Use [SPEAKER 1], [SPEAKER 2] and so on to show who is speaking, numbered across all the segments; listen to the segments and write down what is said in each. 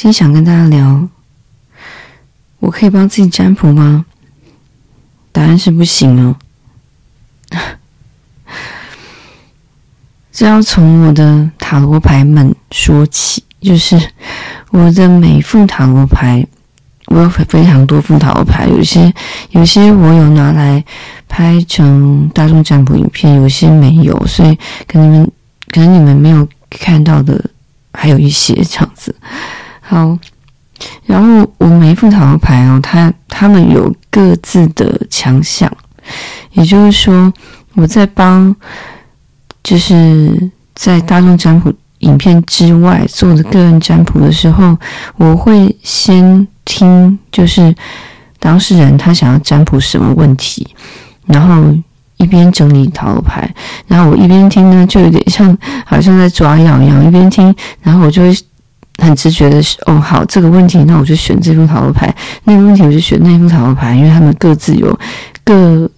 [SPEAKER 1] 今天想跟大家聊，我可以帮自己占卜吗？答案是不行哦。这要从我的塔罗牌们说起，就是我的每副塔罗牌，我有非常多副塔罗牌，有些有些我有拿来拍成大众占卜影片，有些没有，所以可能可能你们没有看到的还有一些这样子。好，然后我每一副塔罗牌哦，它它们有各自的强项，也就是说我在帮。就是在大众占卜影片之外做的个人占卜的时候，我会先听，就是当事人他想要占卜什么问题，然后一边整理塔罗牌，然后我一边听呢，就有点像好像在抓药一样，一边听，然后我就会很直觉的是，哦，好，这个问题，那我就选这副塔罗牌，那个问题我就选那副塔罗牌，因为他们各自有各。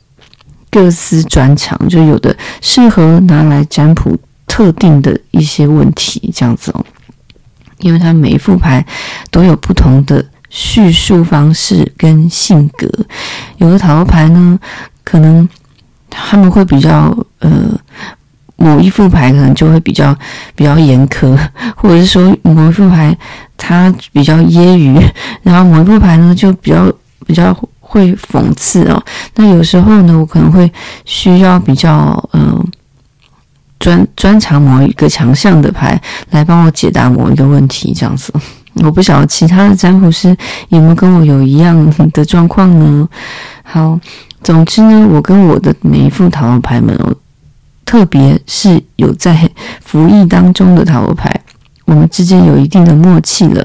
[SPEAKER 1] 各司专长，就有的适合拿来占卜特定的一些问题，这样子哦。因为他每一副牌都有不同的叙述方式跟性格，有的塔罗牌呢，可能他们会比较呃，某一副牌可能就会比较比较严苛，或者是说某一副牌它比较揶揄，然后某一副牌呢就比较比较。会讽刺哦，那有时候呢，我可能会需要比较嗯、呃、专专长某一个强项的牌来帮我解答某一个问题，这样子。我不晓得其他的占卜师有没有跟我有一样的状况呢？好，总之呢，我跟我的每一副塔罗牌们，特别是有在服役当中的塔罗牌，我们之间有一定的默契了，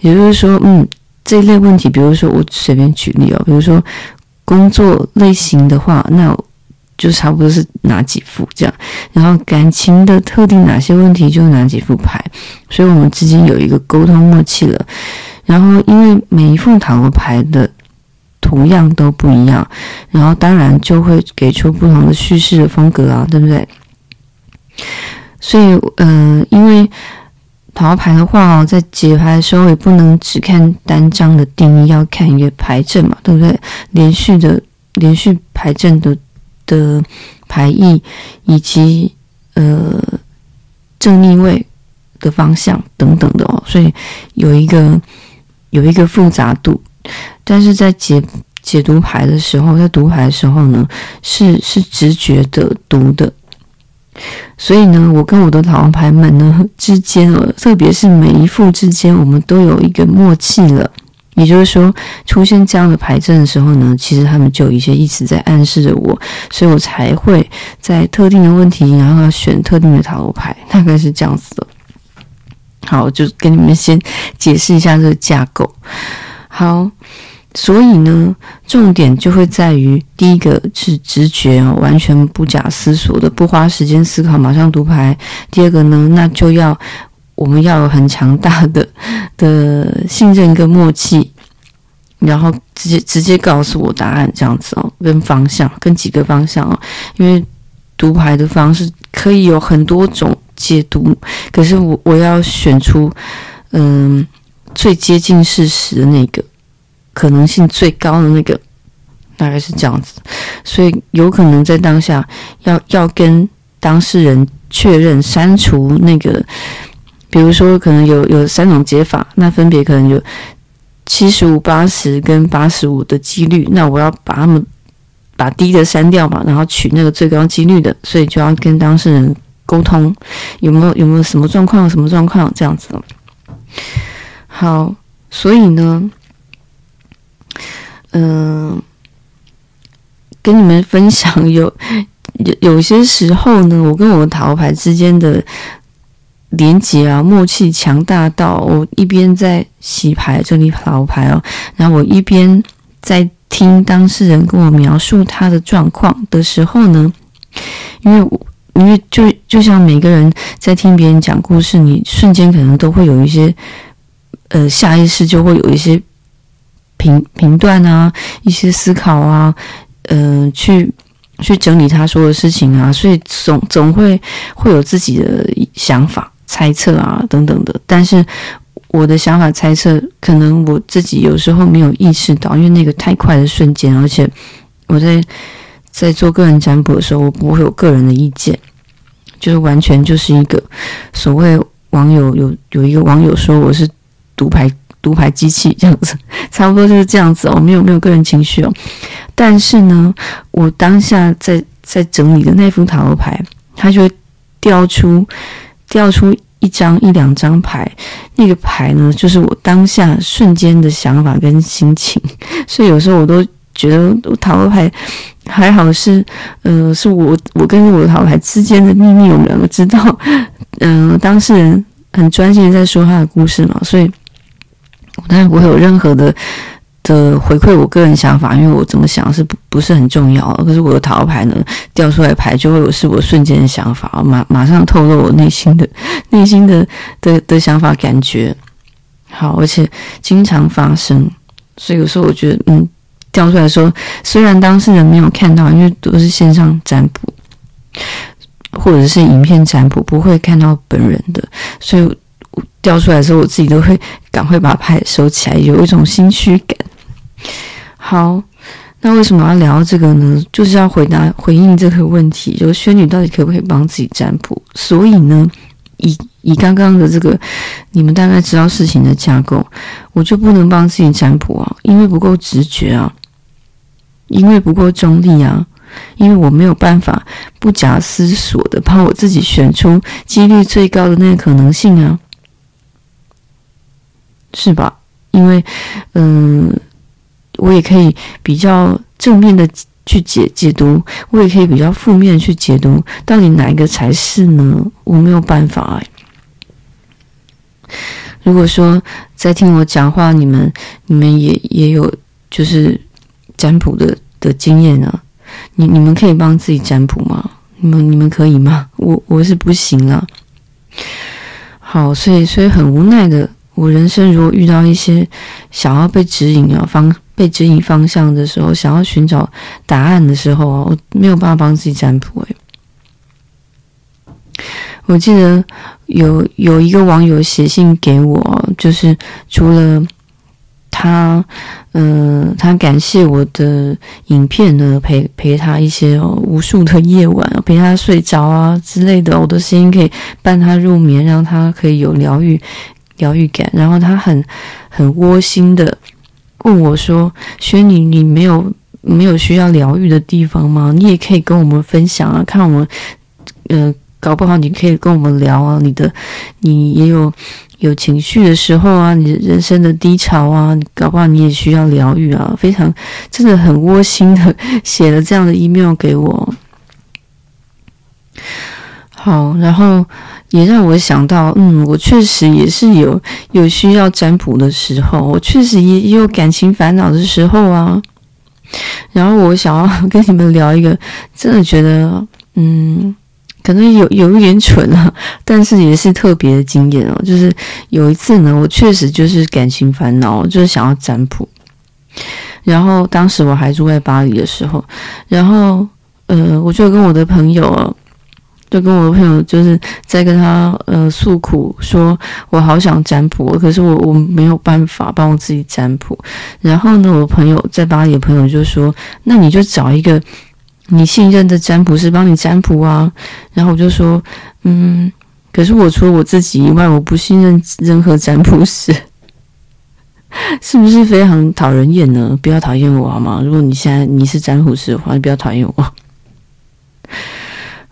[SPEAKER 1] 也就是说，嗯。这一类问题，比如说我随便举例哦，比如说工作类型的话，那就差不多是哪几副这样。然后感情的特定哪些问题，就哪几副牌。所以我们之间有一个沟通默契了。然后因为每一副塔罗牌的同样都不一样，然后当然就会给出不同的叙事的风格啊，对不对？所以，嗯、呃，因为。塔罗牌的话哦，在解牌的时候也不能只看单张的定义，要看一个牌阵嘛，对不对？连续的连续牌阵的的牌意，以及呃正逆位的方向等等的哦，所以有一个有一个复杂度。但是在解解读牌的时候，在读牌的时候呢，是是直觉的读的。所以呢，我跟我的塔罗牌们呢之间，特别是每一副之间，我们都有一个默契了。也就是说，出现这样的牌阵的时候呢，其实他们就有一些意思在暗示着我，所以我才会在特定的问题，然后要选特定的塔罗牌，大概是这样子的。好，就跟你们先解释一下这个架构。好。所以呢，重点就会在于第一个是直觉哦，完全不假思索的，不花时间思考，马上读牌。第二个呢，那就要我们要有很强大的 的信任跟默契，然后直接直接告诉我答案这样子哦，跟方向，跟几个方向哦，因为读牌的方式可以有很多种解读，可是我我要选出嗯最接近事实的那个。可能性最高的那个，大概是这样子，所以有可能在当下要要跟当事人确认删除那个，比如说可能有有三种解法，那分别可能有七十五、八十跟八十五的几率，那我要把他们把低的删掉嘛，然后取那个最高几率的，所以就要跟当事人沟通有没有有没有什么状况，什么状况这样子。好，所以呢。嗯，跟你们分享有 有有些时候呢，我跟我的塔罗牌之间的连接啊，默契强大到我一边在洗牌，这里塔罗牌哦，然后我一边在听当事人跟我描述他的状况的时候呢，因为我因为就就像每个人在听别人讲故事，你瞬间可能都会有一些呃下意识就会有一些。评评断啊，一些思考啊，嗯、呃，去去整理他说的事情啊，所以总总会会有自己的想法、猜测啊等等的。但是我的想法猜测，可能我自己有时候没有意识到，因为那个太快的瞬间，而且我在在做个人占卜的时候，我不会有个人的意见，就是完全就是一个所谓网友有有一个网友说我是读牌读牌机器这样子，差不多就是这样子哦，没有没有个人情绪哦。但是呢，我当下在在整理的那副塔罗牌，它就会掉出掉出。一张一两张牌，那个牌呢，就是我当下瞬间的想法跟心情，所以有时候我都觉得塔罗牌还好是，呃，是我我跟我的塔罗牌之间的秘密，我们两个知道，嗯、当事人很专心的在说他的故事嘛，所以当然不会有任何的。的回馈，我个人想法，因为我怎么想是不不是很重要。可是我的塔罗牌呢，掉出来牌就会是我瞬间的想法，马马上透露我内心的内心的的的想法感觉。好，而且经常发生，所以有时候我觉得，嗯，掉出来说，虽然当事人没有看到，因为都是线上占卜或者是影片占卜，不会看到本人的，所以掉出来的时候，我自己都会赶快把牌收起来，有一种心虚感。好，那为什么要聊这个呢？就是要回答回应这个问题，就是轩女到底可不可以帮自己占卜？所以呢，以以刚刚的这个，你们大概知道事情的架构，我就不能帮自己占卜啊，因为不够直觉啊，因为不够中立啊，因为我没有办法不假思索的帮我自己选出几率最高的那个可能性啊，是吧？因为，嗯。我也可以比较正面的去解解读，我也可以比较负面去解读，到底哪一个才是呢？我没有办法哎。如果说在听我讲话，你们你们也也有就是占卜的的经验啊，你你们可以帮自己占卜吗？你们你们可以吗？我我是不行了。好，所以所以很无奈的，我人生如果遇到一些想要被指引的方。被指引方向的时候，想要寻找答案的时候啊，我没有办法帮自己占卜。哎，我记得有有一个网友写信给我，就是除了他，呃，他感谢我的影片呢，陪陪他一些，无数的夜晚，陪他睡着啊之类的，我的声音可以伴他入眠，让他可以有疗愈疗愈感，然后他很很窝心的。问我说：“轩女，你没有没有需要疗愈的地方吗？你也可以跟我们分享啊，看我们，呃，搞不好你可以跟我们聊啊。你的，你也有有情绪的时候啊，你人生的低潮啊，搞不好你也需要疗愈啊。非常真的很窝心的写了这样的 email 给我。好，然后。”也让我想到，嗯，我确实也是有有需要占卜的时候，我确实也也有感情烦恼的时候啊。然后我想要跟你们聊一个，真的觉得，嗯，可能有有一点蠢啊，但是也是特别的经验哦。就是有一次呢，我确实就是感情烦恼，就是想要占卜。然后当时我还住在巴黎的时候，然后呃，我就跟我的朋友。就跟我的朋友就是在跟他呃诉苦，说我好想占卜，可是我我没有办法帮我自己占卜。然后呢，我朋友在巴黎的朋友就说：“那你就找一个你信任的占卜师帮你占卜啊。”然后我就说：“嗯，可是我除了我自己以外，我不信任任何占卜师，是不是非常讨人厌呢？不要讨厌我好吗？如果你现在你是占卜师的话，你不要讨厌我。”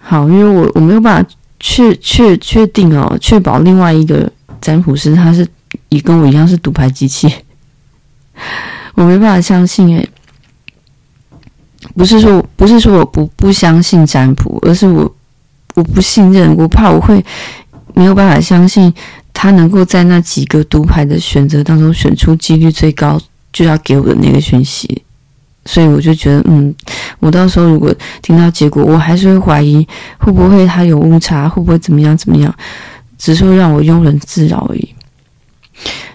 [SPEAKER 1] 好，因为我我没有办法确确确定哦，确保另外一个占卜师他是也跟我一样是读牌机器，我没办法相信诶，不是说不是说我不不相信占卜，而是我我不信任，我怕我会没有办法相信他能够在那几个读牌的选择当中选出几率最高就要给我的那个讯息。所以我就觉得，嗯，我到时候如果听到结果，我还是会怀疑会不会他有误差，会不会怎么样怎么样，只是会让我庸人自扰而已。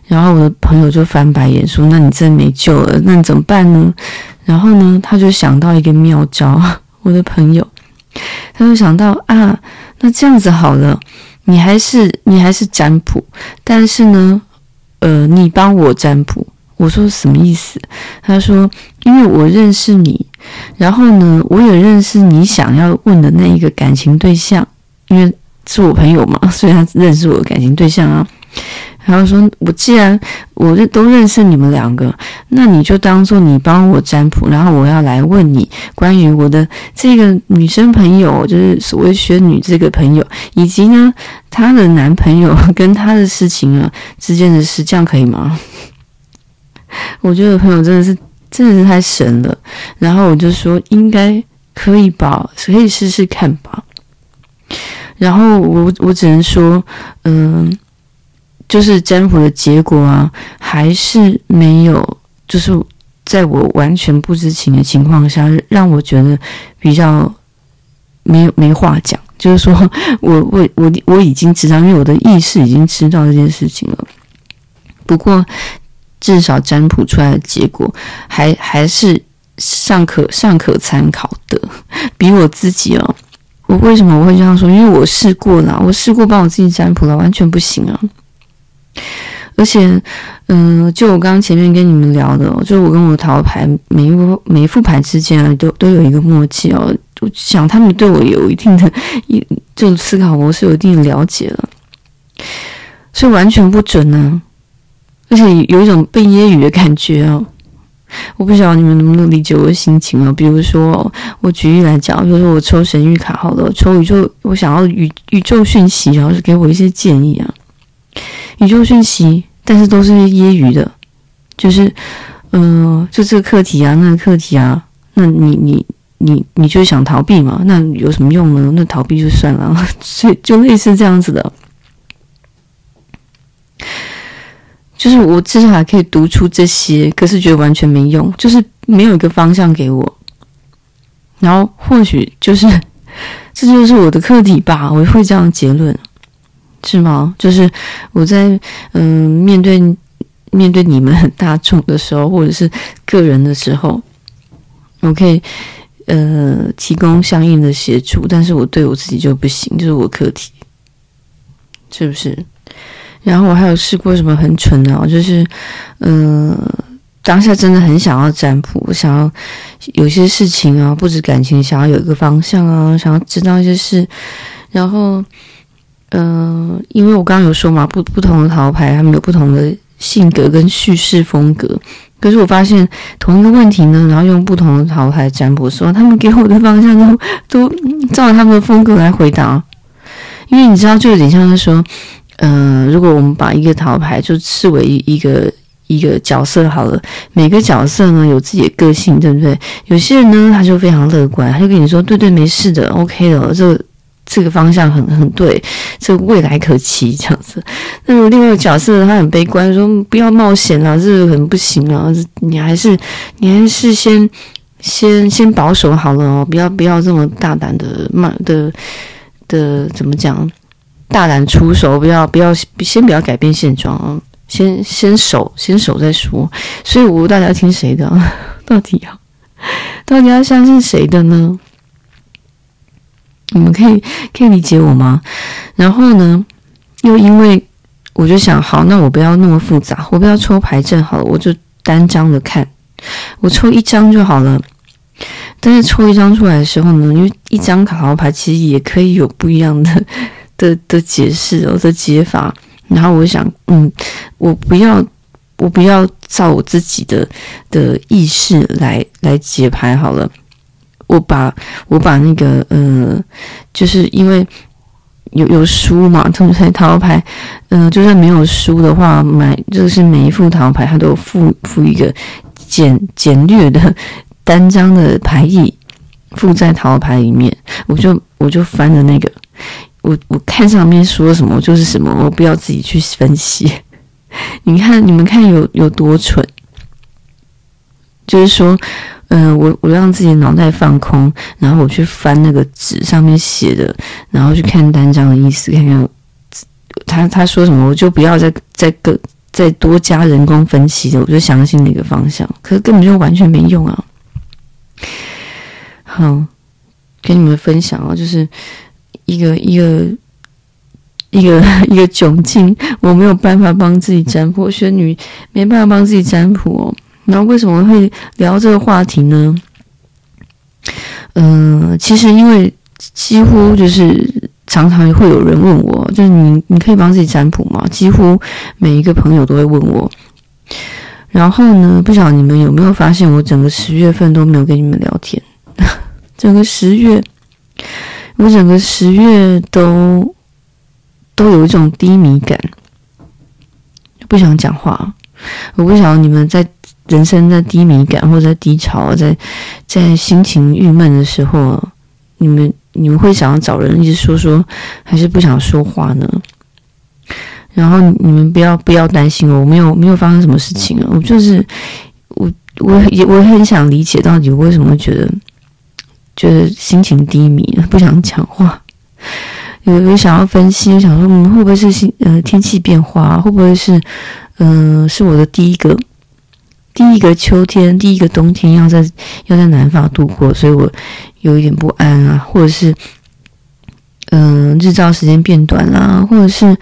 [SPEAKER 1] 然后我的朋友就翻白眼说：“那你真没救了，那你怎么办呢？”然后呢，他就想到一个妙招，我的朋友，他就想到啊，那这样子好了，你还是你还是占卜，但是呢，呃，你帮我占卜。”我说：“什么意思？”他说：“因为我认识你，然后呢，我也认识你想要问的那一个感情对象，因为是我朋友嘛，所以他认识我的感情对象啊。”然后说：“我既然我都认识你们两个，那你就当做你帮我占卜，然后我要来问你关于我的这个女生朋友，就是所谓学女这个朋友，以及呢她的男朋友 跟她的事情啊之间的事，这样可以吗？” 我觉得朋友真的是真的是太神了。然后我就说：“应该可以吧，可以试试看吧。”然后我我只能说，嗯。就是占卜的结果啊，还是没有，就是在我完全不知情的情况下，让我觉得比较没有没话讲。就是说我我我我已经知道，因为我的意识已经知道这件事情了。不过至少占卜出来的结果还还是尚可尚可参考的，比我自己哦。我为什么我会这样说？因为我试过了，我试过帮我自己占卜了，完全不行啊。而且，嗯、就我刚刚前面跟你们聊的，就我跟我的塔罗牌每一副每一副牌之间啊，都都有一个默契哦。我想他们对我有一定的，一就思考模式有一定的了解了，所以完全不准呢、而且有一种被揶揄的感觉哦。我不晓得你们能不能理解我的心情啊。比如说，我举例来讲，比如说我抽神谕卡好了，抽宇宙，我想要宇宇宙讯息，然后是给我一些建议啊。宇宙讯息，但是都是揶揄的，就是，嗯、就这个课题啊，那个课题啊，那你你你你就想逃避嘛？那有什么用呢？那逃避就算了，所以就类似这样子的，就是我至少还可以读出这些，可是觉得完全没用，就是没有一个方向给我，然后或许就是 这就是我的课题吧，我会这样结论。是吗？就是我在嗯、面对面对你们很大众的时候，或者是个人的时候，我可以呃提供相应的协助，但是我对我自己就不行，就是我课题，是不是？然后我还有试过什么很蠢的，就是嗯、呃、当下真的很想要占卜，想要有些事情啊，不止感情，想要有一个方向啊，想要知道一些事，然后。嗯、因为我刚刚有说嘛，不不同的塔罗牌，他们有不同的性格跟叙事风格。可是我发现同一个问题呢，然后用不同的塔罗牌占卜的时候，他们给我的方向都都照着他们的风格来回答。因为你知道，就有点像是说，嗯、如果我们把一个塔罗牌就视为一个一个角色好了，每个角色呢有自己的个性，对不对？有些人呢，他就非常乐观，他就跟你说，对对，没事的，OK 的，这。这个方向很很对，这个未来可期这样子。那么另外一个角色他很悲观，说不要冒险啊，这个很不行啊，你还是你还是先先先保守好了哦，不要不要这么大胆的慢的的怎么讲，大胆出手，不要不要先不要改变现状啊，先先守先守再说。所以我大家听谁的？到底要到底要相信谁的呢？你们可以可以理解我吗？然后呢，又因为我就想，好，那我不要那么复杂，我不要抽牌阵好了，我就单张的看，我抽一张就好了。但是抽一张出来的时候呢，因为一张卡号牌其实也可以有不一样的的的解释哦的解法。然后我想，嗯，我不要我不要照我自己的的意识来来解牌好了。我把我把那个呃，就是因为有有书嘛，他们才塔罗牌，嗯、呃，就算没有书的话，买就是每一副塔罗牌，它都有附附一个简简略的单张的牌意附在塔罗牌里面，我就我就翻了那个，我我看上面说什么就是什么，我不要自己去分析。你看你们看有有多蠢，就是说。嗯、我我让自己脑袋放空，然后我去翻那个纸上面写的，然后去看单张的意思，看看他他说什么，我就不要再再更再多加人工分析了，我就相信那个方向，可是根本就完全没用啊！好，跟你们分享啊，就是一个一个一个 一个窘境，我没有办法帮自己占卜，仙女没办法帮自己占卜哦。然后为什么会聊这个话题呢？嗯、其实因为几乎就是常常会有人问我，就是你你可以帮自己占卜吗？几乎每一个朋友都会问我。然后呢，不晓得你们有没有发现，我整个十月份都没有跟你们聊天，整个十月，我整个十月都都有一种低迷感，不想讲话。我不晓得你们在人生在低迷感或者在低潮，在在心情郁闷的时候，你们你们会想要找人一直说说，还是不想说话呢？然后你们不要不要担心我，我没有没有发生什么事情啊，我就是我我也我很想理解到底我为什么觉得觉得心情低迷，不想讲话，有有想要分析，想说嗯会不会是心呃天气变化，会不会是嗯、是我的第一个第一个秋天，第一个冬天要在要在南方度过，所以我有一点不安啊，或者是嗯、日照时间变短啦，或者是。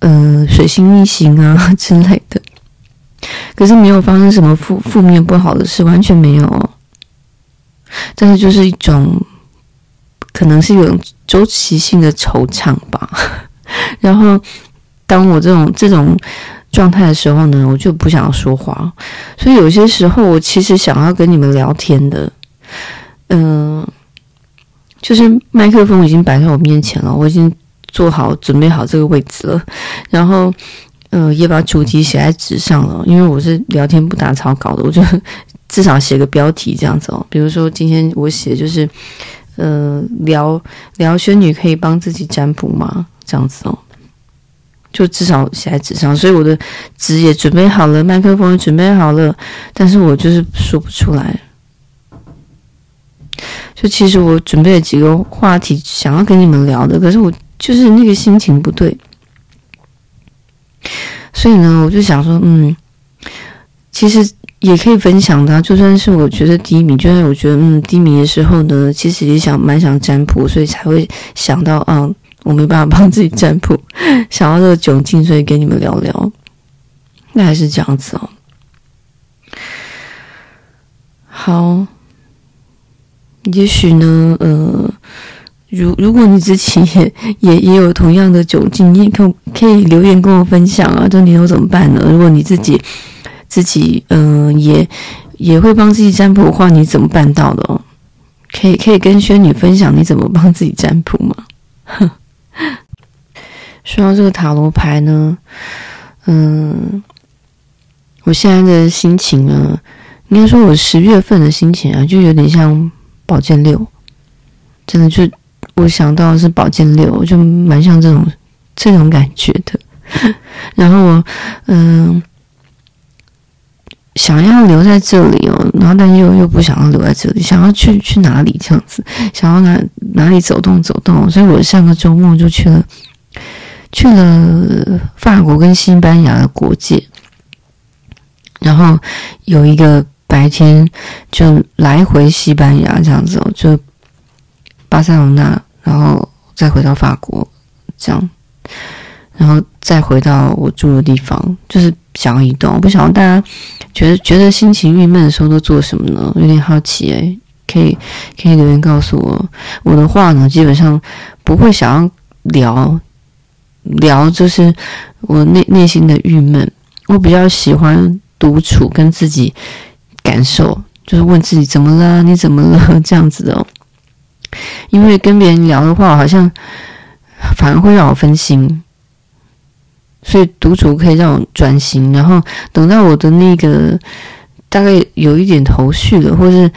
[SPEAKER 1] 呃，水星逆行啊？之类的，可是没有发生什么负负面不好的事，完全没有。但是就是一种，可能是有种周期性的惆怅吧。然后，当我这种这种状态的时候呢，我就不想要说话。所以有些时候，我其实想要跟你们聊天的，嗯、就是麦克风已经摆在我面前了，我已经。做好准备好这个位置了，然后，呃，也把主题写在纸上了。因为我是聊天不打草稿的，我就至少写个标题这样子哦。比如说今天我写就是，呃，聊聊轩女可以帮自己占卜吗？这样子哦，就至少写在纸上。所以我的纸也准备好了，麦克风也准备好了，但是我就是说不出来。就其实我准备了几个话题想要跟你们聊的，可是我。就是那个心情不对，所以呢，我就想说，嗯，其实也可以分享的。就算是我觉得低迷，就算我觉得嗯低迷的时候呢，其实也想蛮想占卜，所以才会想到，啊，我没办法帮自己占卜，想到这个窘境，所以跟你们聊聊。那还是这样子哦。好，也许呢，呃。如如果你自己 也也也有同样的窘境，你也可可以留言跟我分享啊，就你都怎么办呢？如果你自己自己嗯、也也会帮自己占卜的话，你怎么办到的哦？可以可以跟轩女分享你怎么帮自己占卜吗？说到这个塔罗牌呢，嗯，我现在的心情呢，应该说我十月份的心情啊，就有点像宝剑六，真的就。我想到是宝剑六，就蛮像这种这种感觉的。然后我嗯、想要留在这里哦，然后但又又不想要留在这里，想要去去哪里这样子，想要哪哪里走动走动。所以我上个周末就去了去了法国跟西班牙的国界，然后有一个白天就来回西班牙这样子哦，就巴塞罗那。然后再回到法国，这样，然后再回到我住的地方，就是想要移动。不晓得大家觉得觉得心情郁闷的时候都做什么呢？有点好奇诶，可以可以留言告诉我。我的话呢，基本上不会想要聊聊，就是我内内心的郁闷。我比较喜欢独处，跟自己感受，就是问自己怎么了？你怎么了？这样子的哦。因为跟别人聊的话，好像反而会让我分心，所以独处可以让我专心。然后等到我的那个大概有一点头绪了，或是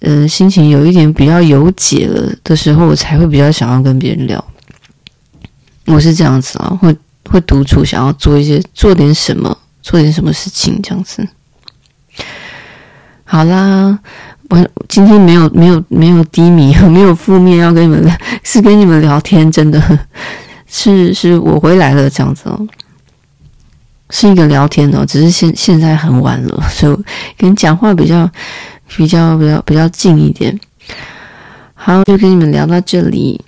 [SPEAKER 1] 呃心情有一点比较有解了的时候，我才会比较想要跟别人聊。我是这样子啊，会会独处，想要做一些做点什么，做点什么事情这样子。好啦。我今天没有没有没有低迷，没有负面要跟你们聊，是跟你们聊天，真的是是我回来了这样子哦，是一个聊天哦，只是现现在很晚了，就跟你讲话比较比较比较比较近一点。好，就跟你们聊到这里。